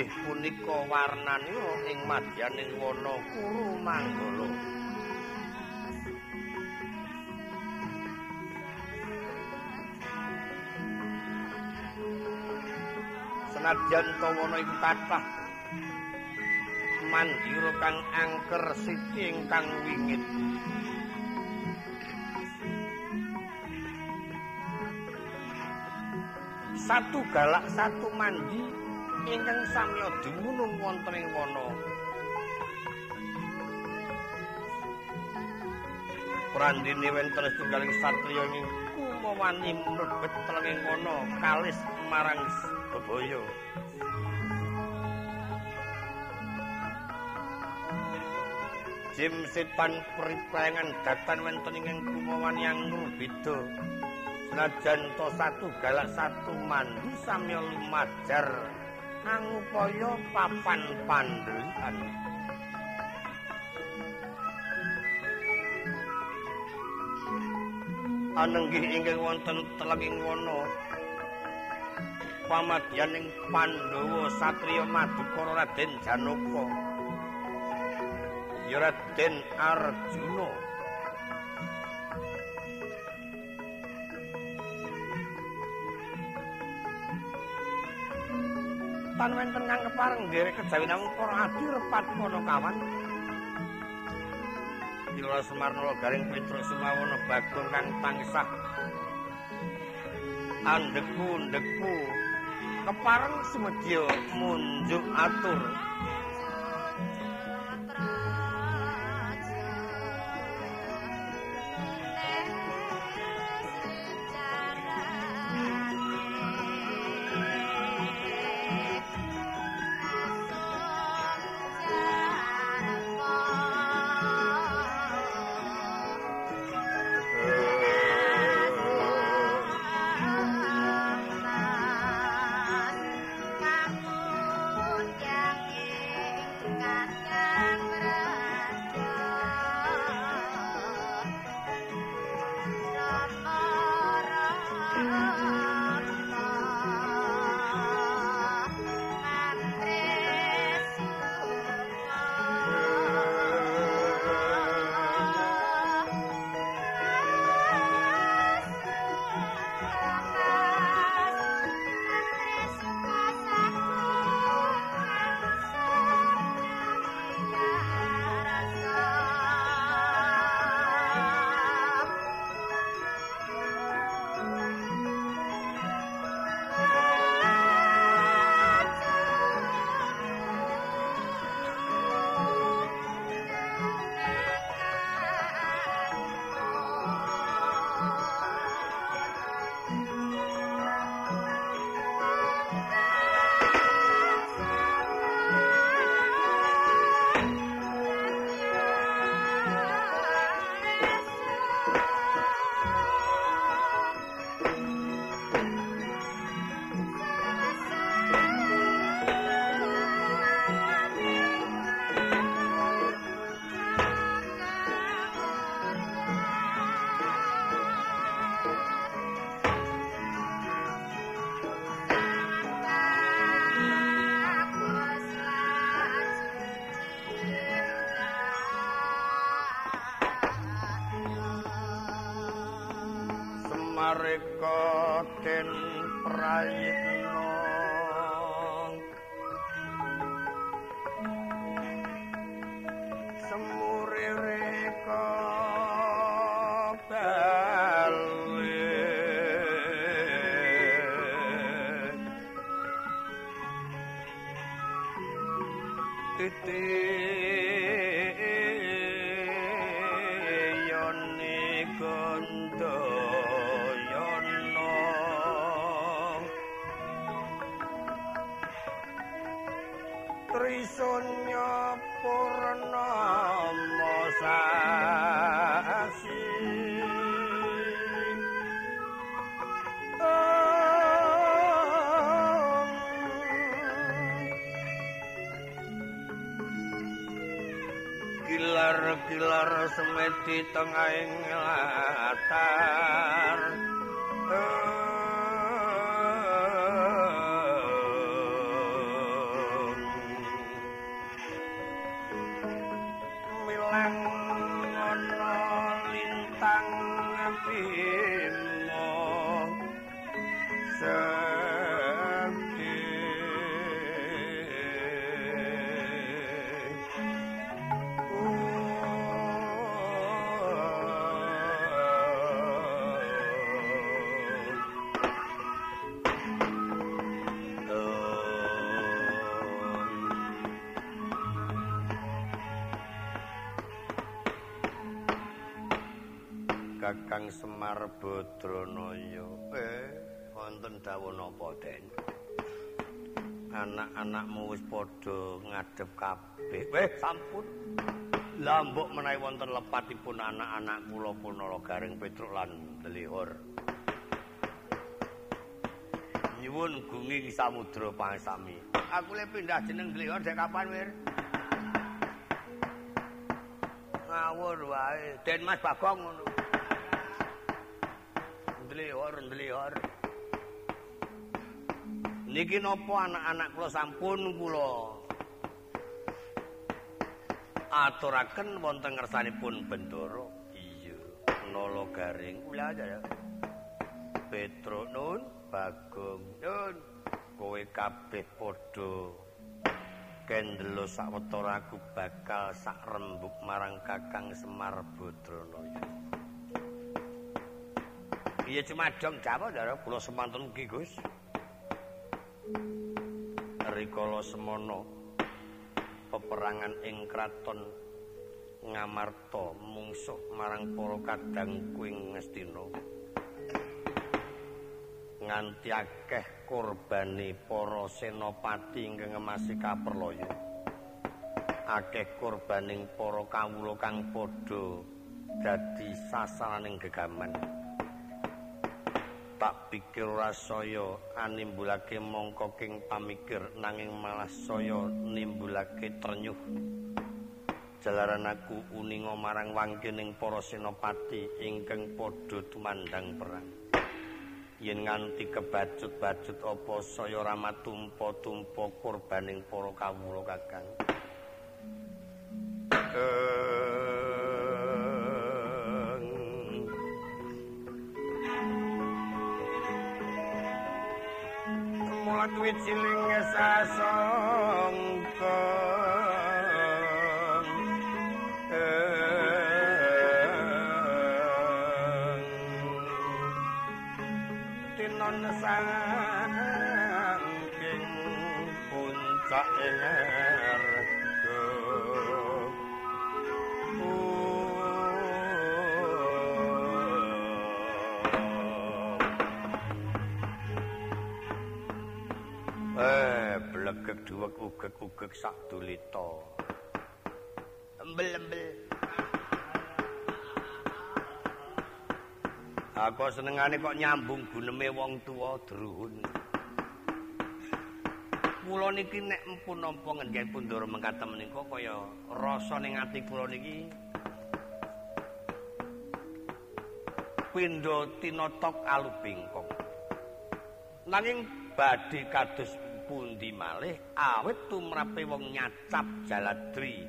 anenggih punika warnanira ing madyaning wana kuru manggala. Senadyan to wana iku kathah. Mandira kang angker siti ingkang wingit. Satu galak satu mandi ingkang samya dumunung wonten ing wana Prandini wenten setunggaling satriya niku mawani mlebet telenging wana kalis marang bebaya Jim setan pripengan datan wenten ing kumawan yang beda. Senajan to satu galak satu mandi samya lumajar angupaya papan pandelian. Anenggih inggih wonten telenging wana pamadyaning Pandhawa satriya Madukara Raden Janaka. Ya Raden Arjuna. Tan wenten kang kepareng dherek kejawi namung para adi repat kono kawan. Kila Semar Nolo Garing Petruk Sumawono Bagong kang tangsah Andeku-ndeku Kepareng semedya munjuk atur mareka den prayitna Kilar-kilar semedi tengahing latar Kakang Semar Badranaya. Eh, wonten dawuh napa, Den? Anak-anakmu wis padha ngadep kabeh. Weh, sampun. Lah mbok menawi wonten lepatipun anak-anak kula punala Garing Petruk lan Delihor. Nyuwun gungi samudra pangsami. Aku le pindah jeneng Delihor dek kapan, Wir? Ngawur wae. Den Mas Bagong ngono. Ndlihor ndlihor niki napa anak-anak kula sampun kula aturaken wonten ngersanipun bendara iya nala garing. Kula ya. Petro nun. Bagong nun. Kowe kabeh padha kendelo sawetara aku bakal sak rembug marang Kakang Semar Badranaya Iya cuma dong Jawa Ndara kula semanten iki Gus. Rikala semono peperangan ing kraton Ngamarta mungsuh marang para kadang kuing Ngastina. Nganti akeh korbane para senopati ingkang ngemasi kaperloyo. Akeh korbaning para kawula kang padha dadi sasaraning gegaman. Tak pikir rasaya animbulake mongko king pamikir nanging malah saya nimbulake ternyuh. Jalaran aku uninga marang wangkening para senopati ingkang padha tumandang perang. Yen nganti kebacut-bacut apa saya ramatumpa-tumpa korbaning para kawula kakang. Duit ciling sasongko. tinon duwek ugek ugek sak dulita embel embel aku senengane kok nyambung guneme wong tuwa druhun. Kula niki nek empun nampa ngendhen pundhara mengkate menika kaya rasa ning ati kula niki pindha tinotok alubingkong nanging badhe kados pundi malih awit tumrape wong nyacap jaladri.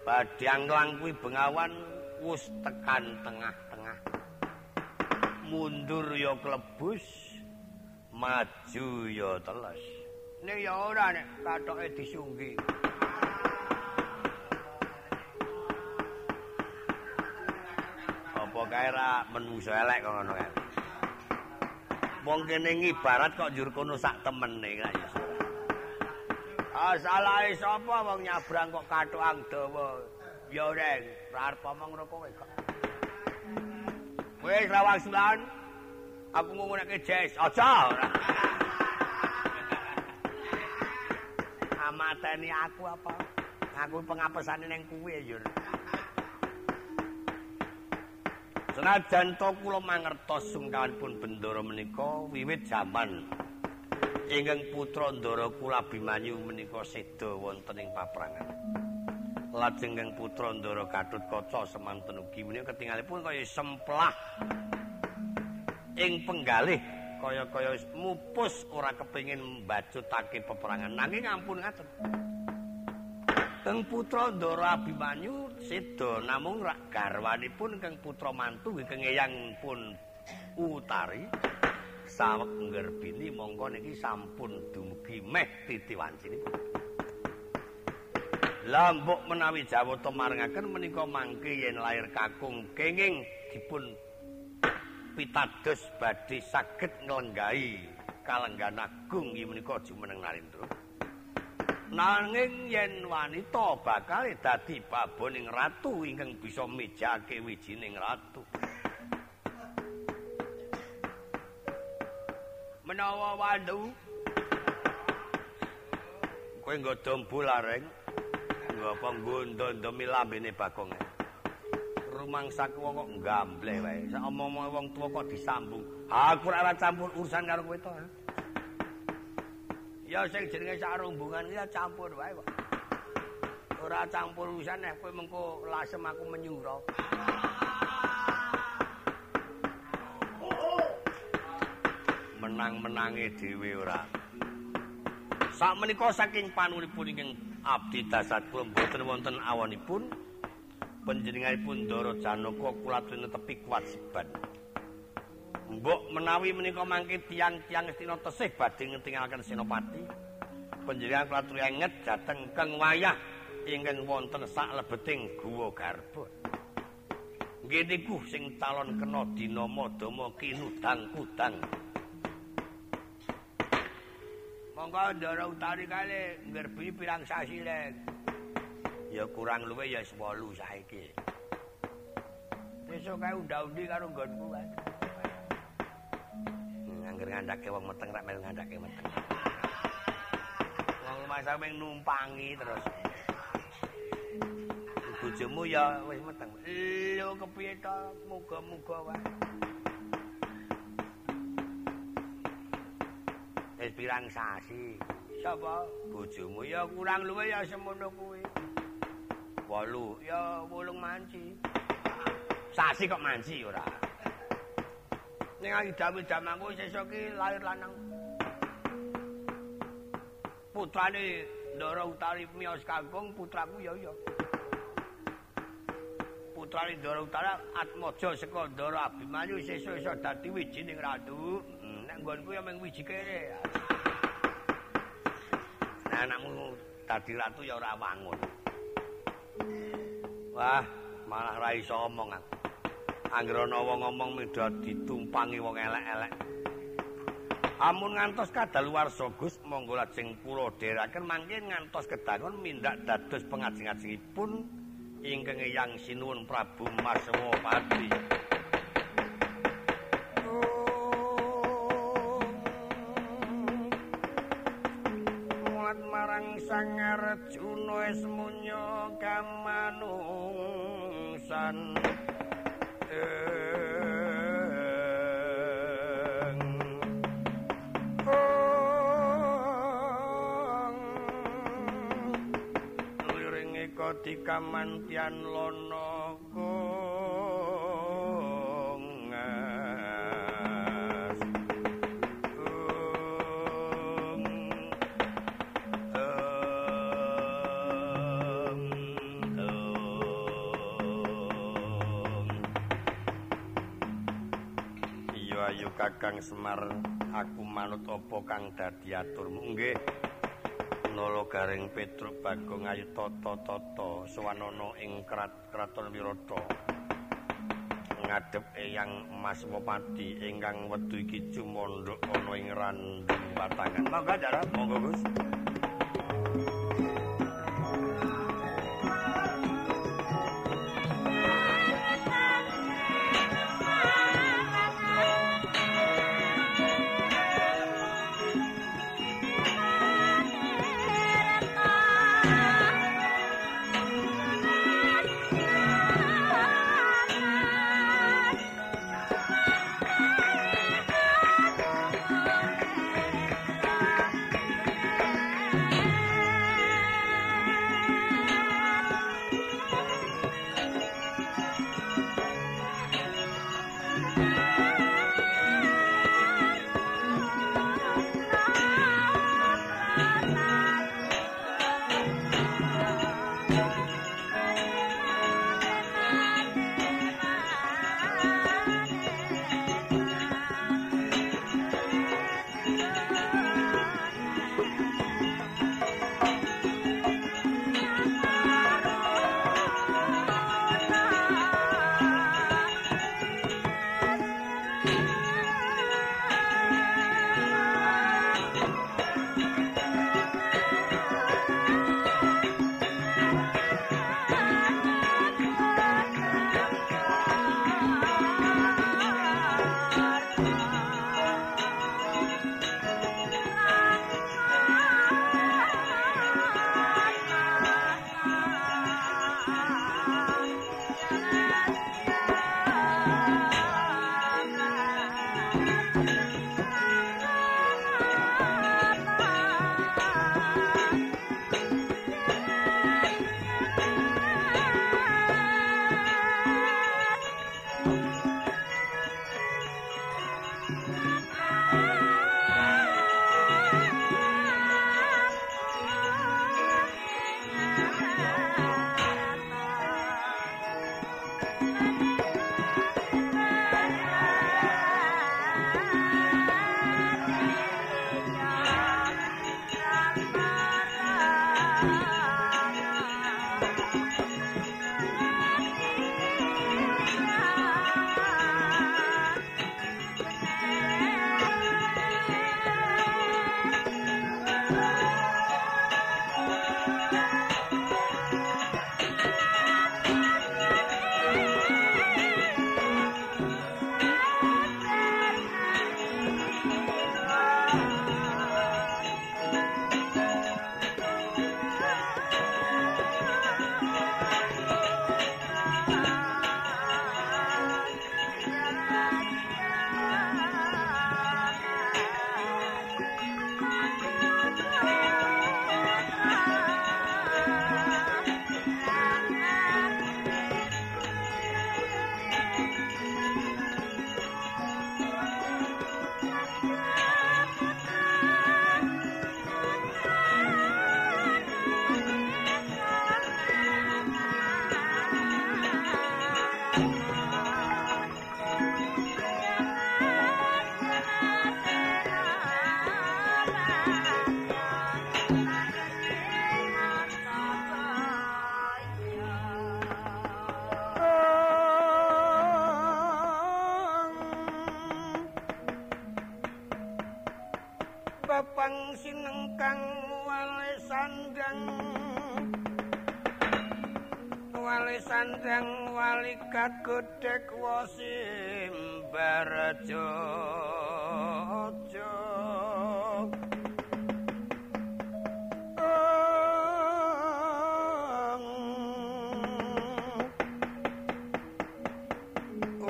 Badyang langkuwi bengawan wus tekan tengah-tengah. Mundur ya klebus maju ya teles. Nek ya ora nek kathoke disunggi. Apa kae ra? Menungso elek kok ngono kae. Wong kene ngibarat kok njur kono sak temene kaya. Ah salahe sapa wong nyabrang kok kathokang dawa. Ya reng, arep omong karo kowe kok. Wis rawang sulan. Aku ngomongke jes, aja ora. Amateni aku apa? Aku pengapesane ning kuwe ya. Senajan to kula mangertos sungkawanipun bendara menika wiwit jaman ingkang putra Ndara kula Bimanyu menika seda wonten ing paprangan. Lajeng kang putra Ndara Gatotkaca semanten ugi menika ketingalipun kaya semplah ing penggalih kaya-kaya mupus ora kepengin mbajutake peperangan nanging ampun ngaten. Kang putra Ndara Abimanyu seda namung rak garwanipun Kang putra mantu Kang Eyang pun Utari saweg ngerbini mongko niki sampun dumugi meh titi wancinipun. Lambuk menawi Jawata marengaken menika mangke yen lair kakung kenging dipun pitados badhe saged nglenggahi kalenggan agung iki menika jumeneng Narendra. Nanging yen wanita bakal dadi baboning ratu ingkang bisa mejake wijining ratu. Menawa wandu kowe nggo dombo lareng, nggo apa nggondo-ndomi lambene bagong. Rumangsaku kok gambleh wae. Sak omong-omong wong tuwa kok disambung. Aku ora campur urusan karo kowe to. Ya sing jenenge sak rombongan ya campur wae kok. Ora campur urusan nek kowe mengko lasem aku menyura. Menang-menange dhewe ora. Sak menika saking panulipun ingkang abdi dasar kula mboten wonten awonipun panjenenganipun Ndara Janaka kula tepi kewajiban. Mbok menawi menika mangke tiang-tiang Astina tesih badhe ngetingalaken Senopati. Panjenengan kula aturi enget dhateng keng wayah ingkang wonten sak lebeting Guwa Garba. Nggih niku sing calon kena dinama dama kinudang kudang. Monggo ndara utari kali ngerbi pirang sasi lek. Ya kurang luwe ya 8 saiki. Besok kae undang-undi karo nggonku wae. angger ngandhake wong meteng rak melu ngandhake meteng. Wong masa meng numpangi terus. Bojomu ya wis meteng. Lho kepiye to? Muga-muga wae. Wis pirang sasi. Sapa? Bojomu ya kurang luwe ya semono kuwi. 8 ya 8 manci. Sasi kok manci ora? ning idame jamanku sesuk ki lahir lanang. Putrane Ndara Utari miyos kangkung putraku ya ya. Putrane Ndara Utara Atmaja saka Ndara Abimanyu sesuk iso dadi wijining ratu. Nggonku ya mung wiji kere. Nah, anakmu dadi ratu ya ora wangun. Wah, malah ra iso omong aku. Anggrana wong ngomong medha ditumpangi wong elek-elek. Amun ngantos kadaluwarsa Gus monggo lajeng kula dherekaken mangke ngantos kedangon mindak dados pengajeng-ajengipun ingkang Eyang Sinuwun Prabu Maswapati. Sang Arjuna esmunya kamanungsan. Dikamantian lono Kakang Semar aku manut apa kang dadi aturmu nggih. Nolo Garing Petruk Bagong Ayu Toto Toto Suwanono ing Kraton Wirata ngadep Eyang Mas Mopati ingkang wedu iki cumondhok ana ing randung batangan monggo jara. Monggo Gus sandang wali kagodhek wasim barajo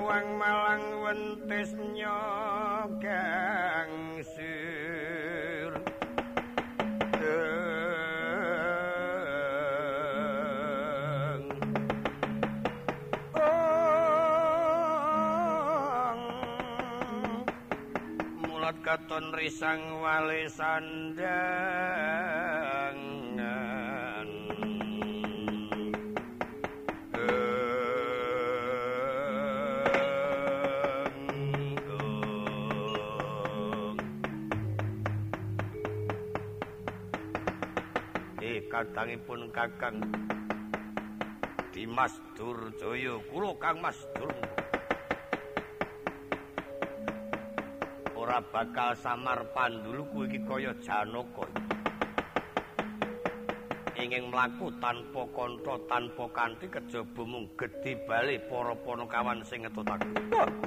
Wang. Malang wentis nyogang katon risang wali sandangan kadangipun Kakang Dimas Durjaya kula Kang Mas Durjaya ora bakal samar panduluku iki kaya Janaka. Inging mlaku tanpa kantha tanpa kanthi kejaba mung gedhi bali para panakawan sing ngetutake.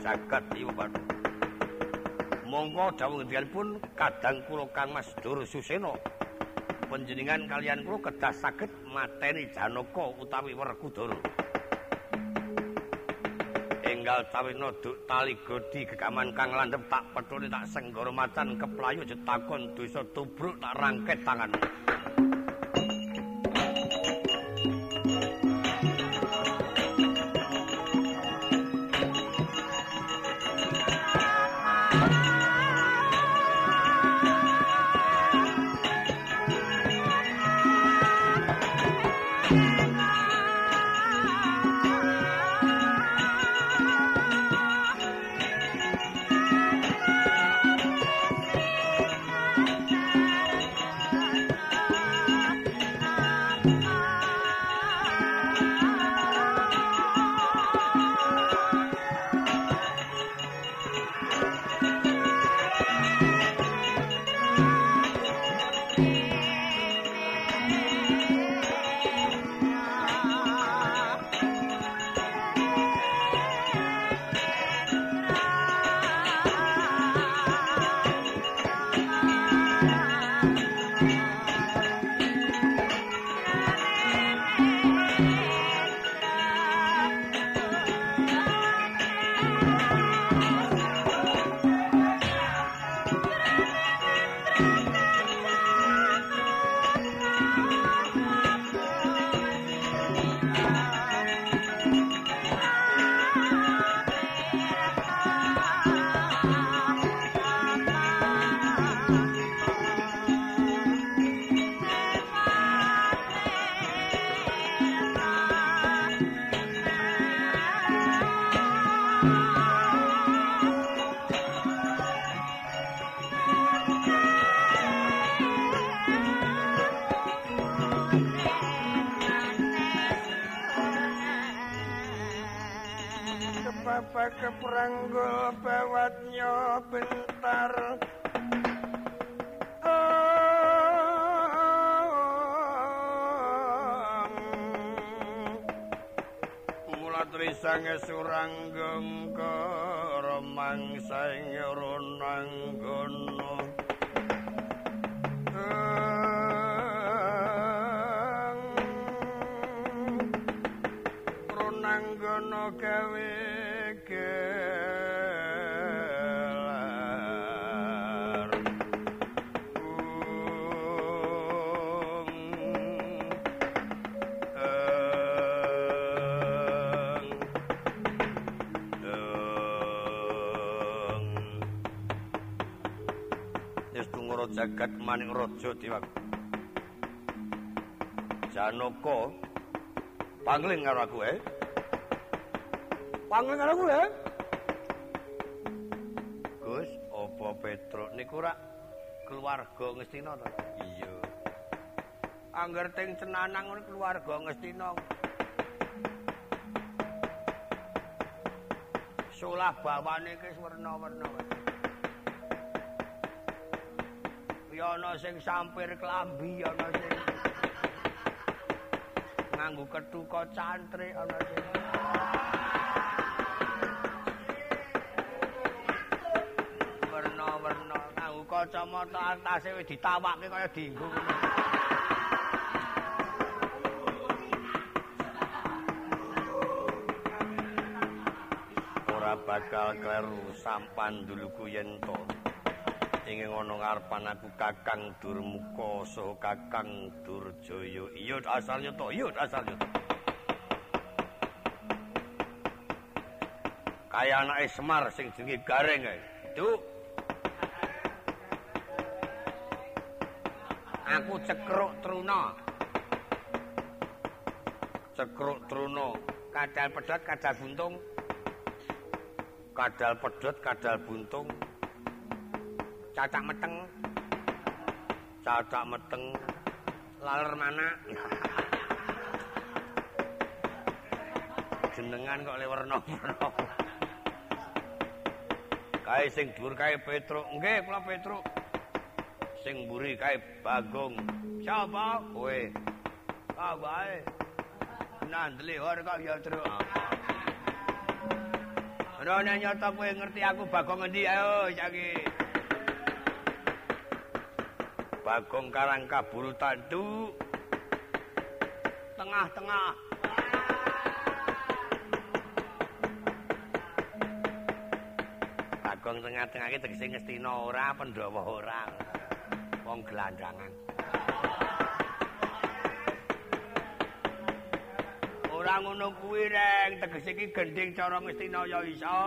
Jagat iku padha. Monggo dawuh ngendikipun kadang kula Kang Mas Dur Susena. Panjenengan kalian kula kedah saged mateni Janaka utawi Werkudara. Enggal tawina duk tali godi gekaman kang landhep tak petune tak senggara macan keplayu jetakon dosa tubruk tak rangket tangan kepranggo bawatnya bentar. Mulat risange suranggeng keremang saing runang gono jagat maning raja diwak Janaka pangling karo aku eh Panggil karo kuwi, ya? Gus, apa Petruk niku rak keluarga Ngestina to? Iya. Angger teng cenanang ngono keluarga Ngestina. Sulah bawane ki werna-werna. Ana sing sampir klambi, ana sing nganggo ketuka cantrik, ana sing werna-werna nganggo kacamata antase wis ditawakke kaya dienggo. Ora bakal kleru sampan duluku yen to. Ing ngono ngarepan aku Kakang Durmuka saha Kakang Durjaya. Iya asalnya to, iya asalnya. Kaya anake Semar sing jenenge Gareng ae. Duk. Aku cekruk truna. Cekruk truna, kadal pedhot, kadal buntung. Kadal pedhot, kadal buntung. Cacak meteng. Cacak meteng. Laler mana? Jenengan kok le werna-werna. Kae sing dhuwur kae Petruk. Nggih, kula Petruk. Sing mburi kae Bagong. Sapa? Kowe. Ah wae. Nah, ndelihor kok ya, Truk. Nek nyata kowe ngerti aku Bagong ngendi ayo saiki. Bagong Karang Kabul Tandu. Tengah-tengah. Bagong tengah-tengah iki tegese Ngestina ora Pandhawa ora. Wong gelandangan. Ora ngono kuwi reng, tegese iki gending cara Ngestina ya iso.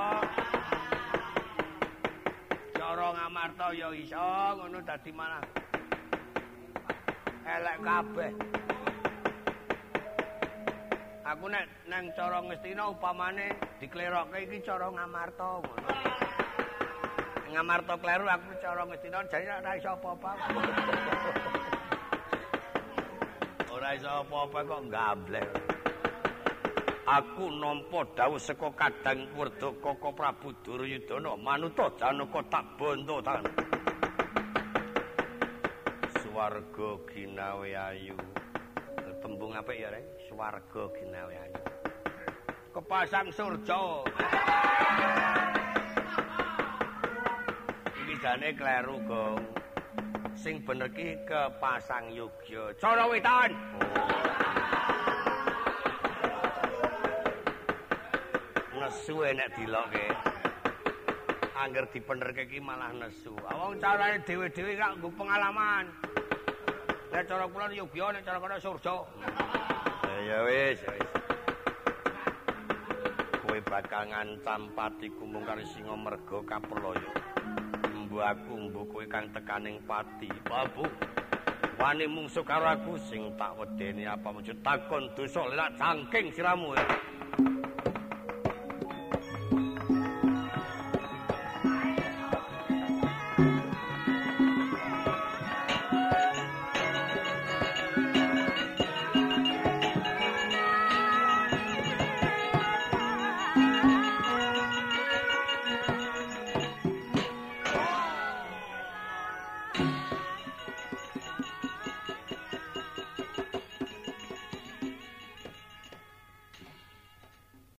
Cara Ngamarta ya iso, ngono dadi malah elek kabeh. Aku nek nang cara Ngestina upamane diklerokke iki cara Ngamarta ngono. Ngamarta kleru aku cara Ngestina jane ora iso apa-apa. Ora iso apa-apa kok gamblek. Aku nampa dawuh saka Kadang Wurdaka Koko Prabu Duryudana manuta Janaka tak bondo tangan. Swarga ginawe ayu. Tembung apik ya, Rek? Swarga ginawe ayu. Kepasang surja. Iki jane kleru, Gong. Sing bener ki kepasang Yogya. Cara wetan. Nesu enek dilokke. Angger dipenerke ki malah nesu. Wong carane dhewe-dhewe gak nggo pengalaman. Nek cara kula Yogya, nek cara kono surga. Ya wis. Kowe bakal ngancam patiku mung karo singa merga kaprelaya. Mbu aku mbu kowe kang tekaning pati. Babu. Wani mungsuh karo aku sing tak wedeni apa mujud takon dosa lek jangking siramu. Ya.